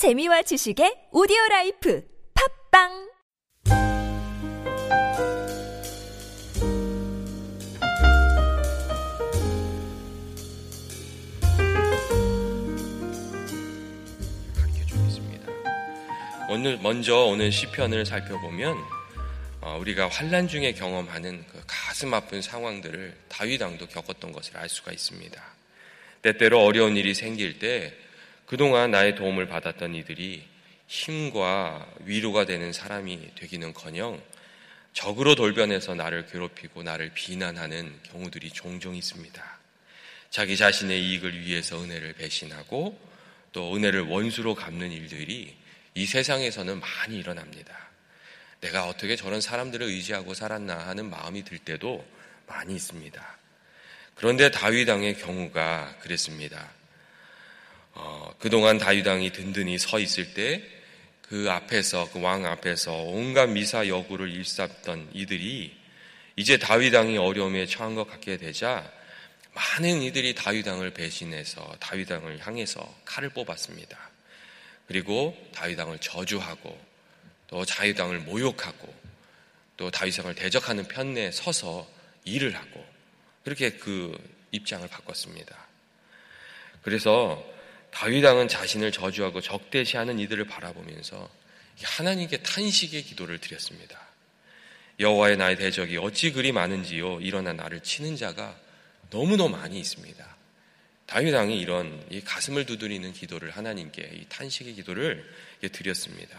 재미와 지식의 오디오 life 팟빵. 오늘 먼저 오늘 시편을 살펴보면 어, 우리가 환란 중에 경험하는 그 가슴 아픈 상황들을 다윗 왕도 겪었던 것을 알 수가 있습니다. 때때로 어려운 일이 생길 때 그동안 나의 도움을 받았던 이들이 힘과 위로가 되는 사람이 되기는커녕 적으로 돌변해서 나를 괴롭히고 나를 비난하는 경우들이 종종 있습니다. 자기 자신의 이익을 위해서 은혜를 배신하고 또 은혜를 원수로 갚는 일들이 이 세상에서는 많이 일어납니다. 내가 어떻게 저런 사람들을 의지하고 살았나 하는 마음이 들 때도 많이 있습니다. 그런데 다윗왕의 경우가 그랬습니다. 어, 그동안 다윗왕이 든든히 서 있을 때 그 앞에서 그 왕 앞에서 온갖 미사 여구를 일삼던 이들이 이제 다윗왕이 어려움에 처한 것 같게 되자 많은 이들이 다윗왕을 배신해서 다윗왕을 향해서 칼을 뽑았습니다. 그리고 다윗왕을 저주하고 또 다윗왕을 모욕하고 또 다윗왕을 대적하는 편에 서서 일을 하고 그렇게 그 입장을 바꿨습니다. 그래서 다윗 왕은 자신을 저주하고 적대시하는 이들을 바라보면서 하나님께 탄식의 기도를 드렸습니다. 여호와의 나의 대적이 어찌 그리 많은지요 일어나 나를 치는 자가 너무너무 많이 있습니다. 다윗 왕이 이런 이 가슴을 두드리는 기도를 하나님께 이 탄식의 기도를 드렸습니다.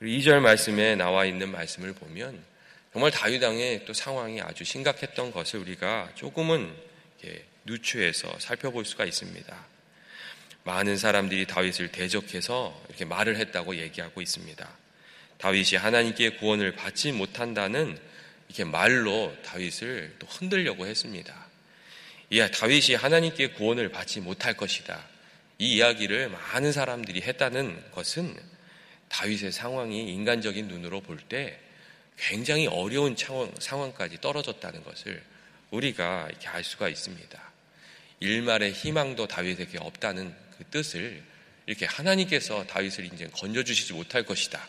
2절 말씀에 나와 있는 말씀을 보면 정말 다윗 왕의 또 상황이 아주 심각했던 것을 우리가 조금은 누추해서 살펴볼 수가 있습니다. 많은 사람들이 다윗을 대적해서 이렇게 말을 했다고 얘기하고 있습니다. 다윗이 하나님께 구원을 받지 못한다는 이렇게 말로 다윗을 또 흔들려고 했습니다. 이 다윗이 하나님께 구원을 받지 못할 것이다. 이 이야기를 많은 사람들이 했다는 것은 다윗의 상황이 인간적인 눈으로 볼 때 굉장히 어려운 상황까지 떨어졌다는 것을 우리가 이렇게 알 수가 있습니다. 일말의 희망도 다윗에게 없다는 그 뜻을 이렇게 하나님께서 다윗을 이제 건져주시지 못할 것이다.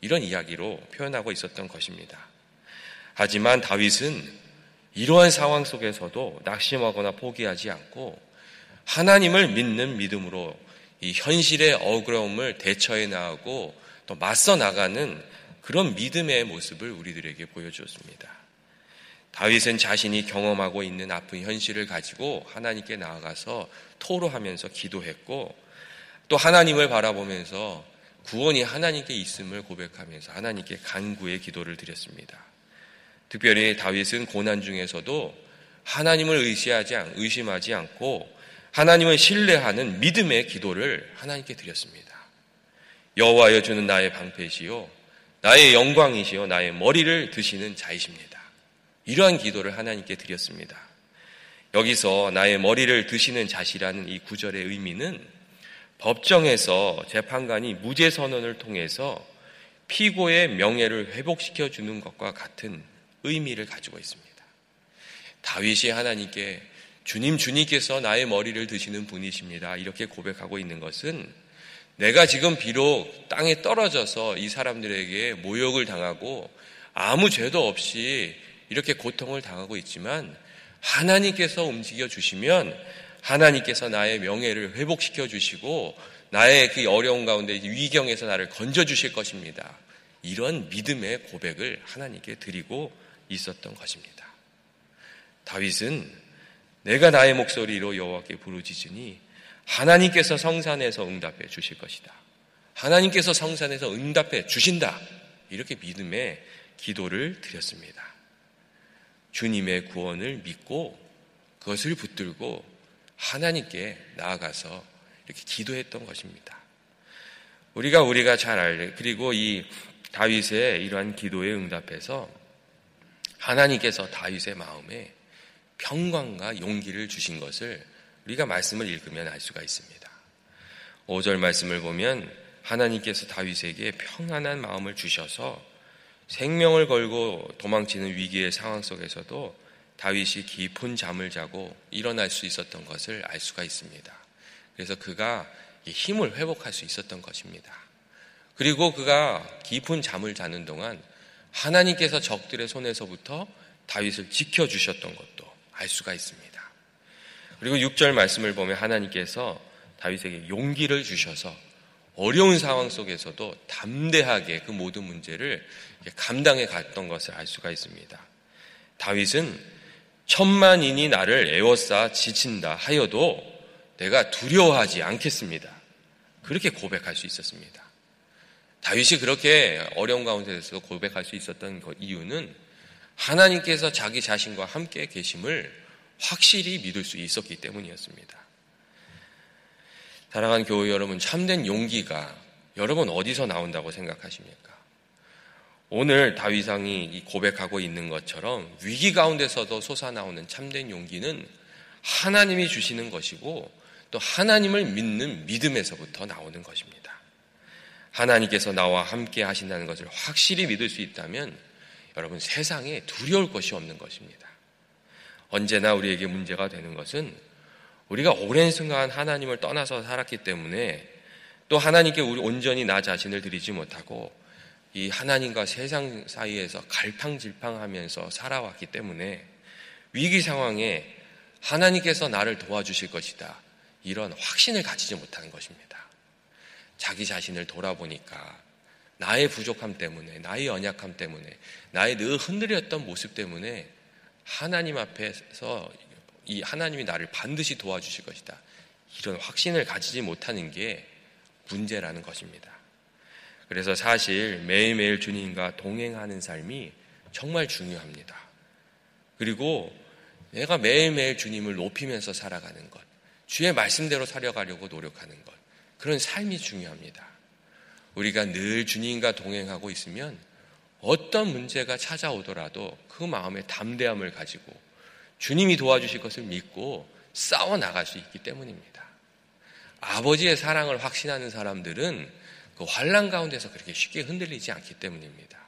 이런 이야기로 표현하고 있었던 것입니다. 하지만 다윗은 이러한 상황 속에서도 낙심하거나 포기하지 않고 하나님을 믿는 믿음으로 이 현실의 어려움을 대처해 나가고 또 맞서 나가는 그런 믿음의 모습을 우리들에게 보여주었습니다. 다윗은 자신이 경험하고 있는 아픈 현실을 가지고 하나님께 나아가서 토로하면서 기도했고 또 하나님을 바라보면서 구원이 하나님께 있음을 고백하면서 하나님께 간구의 기도를 드렸습니다. 특별히 다윗은 고난 중에서도 하나님을 의시하지 않, 의심하지 않고 하나님을 신뢰하는 믿음의 기도를 하나님께 드렸습니다. 여호와여 주는 나의 방패시요 나의 영광이시요 나의 머리를 드시는 자이십니다. 이러한 기도를 하나님께 드렸습니다. 여기서 나의 머리를 드시는 자시라는 이 구절의 의미는 법정에서 재판관이 무죄 선언을 통해서 피고의 명예를 회복시켜 주는 것과 같은 의미를 가지고 있습니다. 다윗이 하나님께 주님 주님께서 나의 머리를 드시는 분이십니다. 이렇게 고백하고 있는 것은 내가 지금 비록 땅에 떨어져서 이 사람들에게 모욕을 당하고 아무 죄도 없이 이렇게 고통을 당하고 있지만 하나님께서 움직여 주시면 하나님께서 나의 명예를 회복시켜 주시고 나의 그 어려운 가운데 위경에서 나를 건져 주실 것입니다. 이런 믿음의 고백을 하나님께 드리고 있었던 것입니다. 다윗은 내가 나의 목소리로 여호와께 부르짖으니 하나님께서 성산에서 응답해 주실 것이다. 하나님께서 성산에서 응답해 주신다. 이렇게 믿음의 기도를 드렸습니다. 주님의 구원을 믿고 그것을 붙들고 하나님께 나아가서 이렇게 기도했던 것입니다. 우리가 우리가 잘 알래 그리고 이 다윗의 이러한 기도에 응답해서 하나님께서 다윗의 마음에 평강과 용기를 주신 것을 우리가 말씀을 읽으면 알 수가 있습니다. 5절 말씀을 보면 하나님께서 다윗에게 평안한 마음을 주셔서 생명을 걸고 도망치는 위기의 상황 속에서도 다윗이 깊은 잠을 자고 일어날 수 있었던 것을 알 수가 있습니다. 그래서 그가 힘을 회복할 수 있었던 것입니다. 그리고 그가 깊은 잠을 자는 동안 하나님께서 적들의 손에서부터 다윗을 지켜주셨던 것도 알 수가 있습니다. 그리고 6절 말씀을 보면 하나님께서 다윗에게 용기를 주셔서 어려운 상황 속에서도 담대하게 그 모든 문제를 감당해 갔던 것을 알 수가 있습니다. 다윗은 천만인이 나를 애워싸 지친다 하여도 내가 두려워하지 않겠습니다. 그렇게 고백할 수 있었습니다. 다윗이 그렇게 어려운 가운데서 고백할 수 있었던 이유는 하나님께서 자기 자신과 함께 계심을 확실히 믿을 수 있었기 때문이었습니다. 사랑하는 교회 여러분, 참된 용기가 여러분 어디서 나온다고 생각하십니까? 오늘 다윗왕이 고백하고 있는 것처럼 위기 가운데서도 솟아나오는 참된 용기는 하나님이 주시는 것이고 또 하나님을 믿는 믿음에서부터 나오는 것입니다. 하나님께서 나와 함께 하신다는 것을 확실히 믿을 수 있다면 여러분 세상에 두려울 것이 없는 것입니다. 언제나 우리에게 문제가 되는 것은 우리가 오랜 순간 하나님을 떠나서 살았기 때문에 또 하나님께 우리 온전히 나 자신을 드리지 못하고 이 하나님과 세상 사이에서 갈팡질팡하면서 살아왔기 때문에 위기 상황에 하나님께서 나를 도와주실 것이다. 이런 확신을 가지지 못하는 것입니다. 자기 자신을 돌아보니까 나의 부족함 때문에, 나의 연약함 때문에, 나의 늘 흔들렸던 모습 때문에 하나님 앞에서 이 하나님이 나를 반드시 도와주실 것이다. 이런 확신을 가지지 못하는 게 문제라는 것입니다. 그래서 사실 매일매일 주님과 동행하는 삶이 정말 중요합니다. 그리고 내가 매일매일 주님을 높이면서 살아가는 것, 주의 말씀대로 살아가려고 노력하는 것, 그런 삶이 중요합니다. 우리가 늘 주님과 동행하고 있으면 어떤 문제가 찾아오더라도 그 마음에 담대함을 가지고 주님이 도와주실 것을 믿고 싸워 나갈 수 있기 때문입니다. 아버지의 사랑을 확신하는 사람들은 그 환란 가운데서 그렇게 쉽게 흔들리지 않기 때문입니다.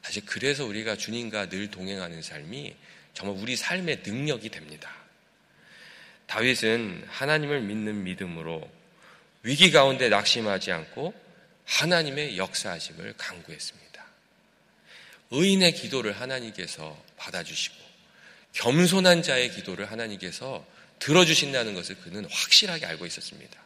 사실 그래서 우리가 주님과 늘 동행하는 삶이 정말 우리 삶의 능력이 됩니다. 다윗은 하나님을 믿는 믿음으로 위기 가운데 낙심하지 않고 하나님의 역사하심을 강구했습니다. 의인의 기도를 하나님께서 받아주시고 겸손한 자의 기도를 하나님께서 들어주신다는 것을 그는 확실하게 알고 있었습니다.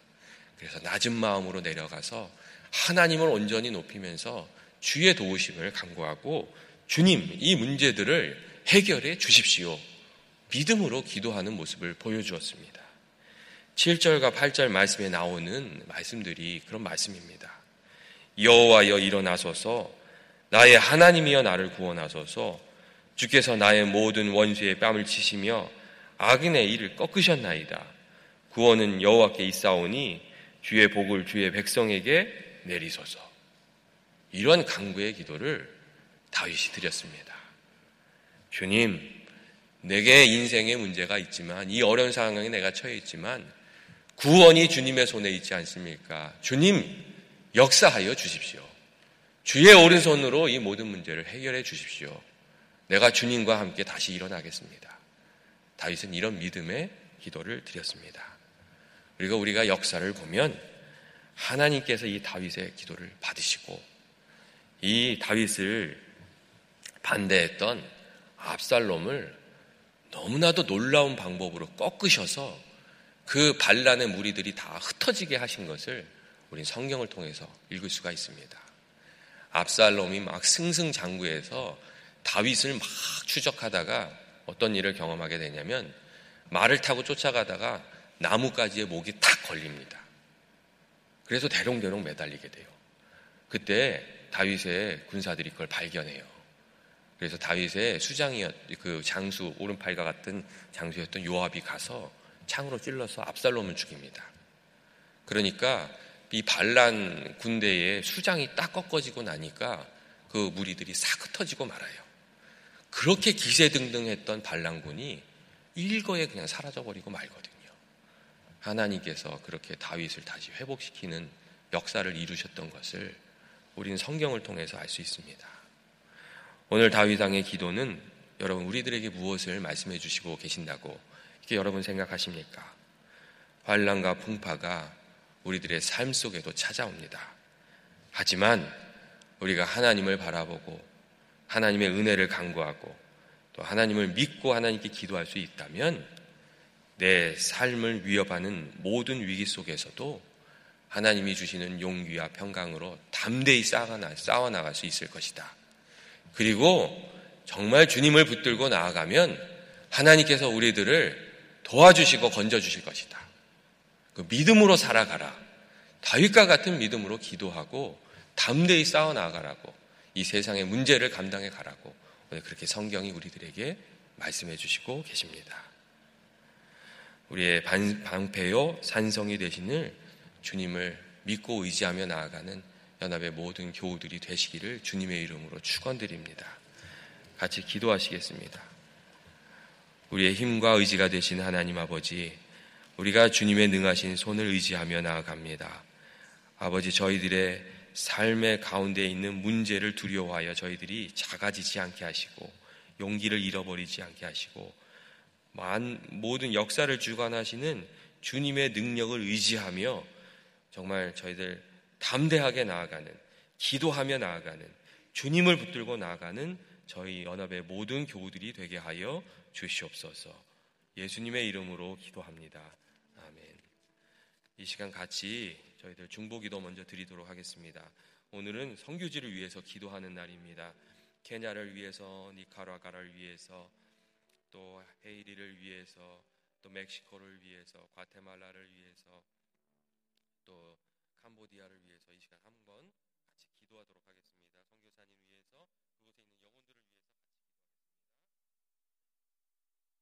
그래서 낮은 마음으로 내려가서 하나님을 온전히 높이면서 주의 도우심을 강구하고 주님 이 문제들을 해결해 주십시오. 믿음으로 기도하는 모습을 보여주었습니다. 7절과 8절 말씀에 나오는 말씀들이 그런 말씀입니다. 여호와여 일어나소서 나의 하나님이여 나를 구원하소서 주께서 나의 모든 원수의 뺨을 치시며 악인의 일을 꺾으셨나이다. 구원은 여호와께 있사오니 주의 복을 주의 백성에게 내리소서. 이런 강구의 기도를 다윗이 드렸습니다. 주님, 내게 인생의 문제가 있지만 이 어려운 상황에 내가 처해 있지만 구원이 주님의 손에 있지 않습니까? 주님, 역사하여 주십시오. 주의 오른손으로 이 모든 문제를 해결해 주십시오. 내가 주님과 함께 다시 일어나겠습니다. 다윗은 이런 믿음의 기도를 드렸습니다. 그리고 우리가 역사를 보면 하나님께서 이 다윗의 기도를 받으시고 이 다윗을 반대했던 압살롬을 너무나도 놀라운 방법으로 꺾으셔서 그 반란의 무리들이 다 흩어지게 하신 것을 우린 성경을 통해서 읽을 수가 있습니다. 압살롬이 막 승승장구해서 다윗을 막 추적하다가 어떤 일을 경험하게 되냐면 말을 타고 쫓아가다가 나무가지에 목이 탁 걸립니다. 그래서 대롱대롱 매달리게 돼요. 그때 다윗의 군사들이 그걸 발견해요. 그래서 다윗의 수장이었 그 장수 오른팔과 같은 장수였던 요압이 가서 창으로 찔러서 압살롬을 죽입니다. 그러니까 이 반란 군대의 수장이 딱 꺾어지고 나니까 그 무리들이 싹 흩어지고 말아요. 그렇게 기세등등했던 반란군이 일거에 그냥 사라져버리고 말거든요. 하나님께서 그렇게 다윗을 다시 회복시키는 역사를 이루셨던 것을 우리는 성경을 통해서 알 수 있습니다. 오늘 다윗왕의 기도는 여러분 우리들에게 무엇을 말씀해 주시고 계신다고 이렇게 여러분 생각하십니까? 환란과 풍파가 우리들의 삶 속에도 찾아옵니다. 하지만 우리가 하나님을 바라보고 하나님의 은혜를 간구하고 또 하나님을 믿고 하나님께 기도할 수 있다면 내 삶을 위협하는 모든 위기 속에서도 하나님이 주시는 용기와 평강으로 담대히 싸워나갈 수 있을 것이다. 그리고 정말 주님을 붙들고 나아가면 하나님께서 우리들을 도와주시고 건져주실 것이다. 그 믿음으로 살아가라. 다윗과 같은 믿음으로 기도하고 담대히 싸워 나가라고 이 세상의 문제를 감당해 가라고 오늘 그렇게 성경이 우리들에게 말씀해 주시고 계십니다. 우리의 반, 방패요 산성이 되시는 주님을 믿고 의지하며 나아가는 연합의 모든 교우들이 되시기를 주님의 이름으로 축원드립니다. 같이 기도하시겠습니다. 우리의 힘과 의지가 되신 하나님 아버지, 우리가 주님의 능하신 손을 의지하며 나아갑니다. 아버지, 저희들의 삶의 가운데 있는 문제를 두려워하여 저희들이 작아지지 않게 하시고, 용기를 잃어버리지 않게 하시고, 모든 역사를 주관하시는 주님의 능력을 의지하며 정말 저희들 담대하게 나아가는, 기도하며 나아가는, 주님을 붙들고 나아가는 저희 연합의 모든 교우들이 되게 하여 주시옵소서. 예수님의 이름으로 기도합니다. 아멘. 이 시간 같이 저희들 중보기도 먼저 드리도록 하겠습니다. 오늘은 성교지를 위해서 기도하는 날입니다. 케냐를 위해서, 니카라가를 위해서, 또 헤이리를 위해서, 또 멕시코를 위해서, 과테말라를 위해서, 또 캄보디아를 위해서 이 시간 한번 같이 기도하도록 하겠습니다.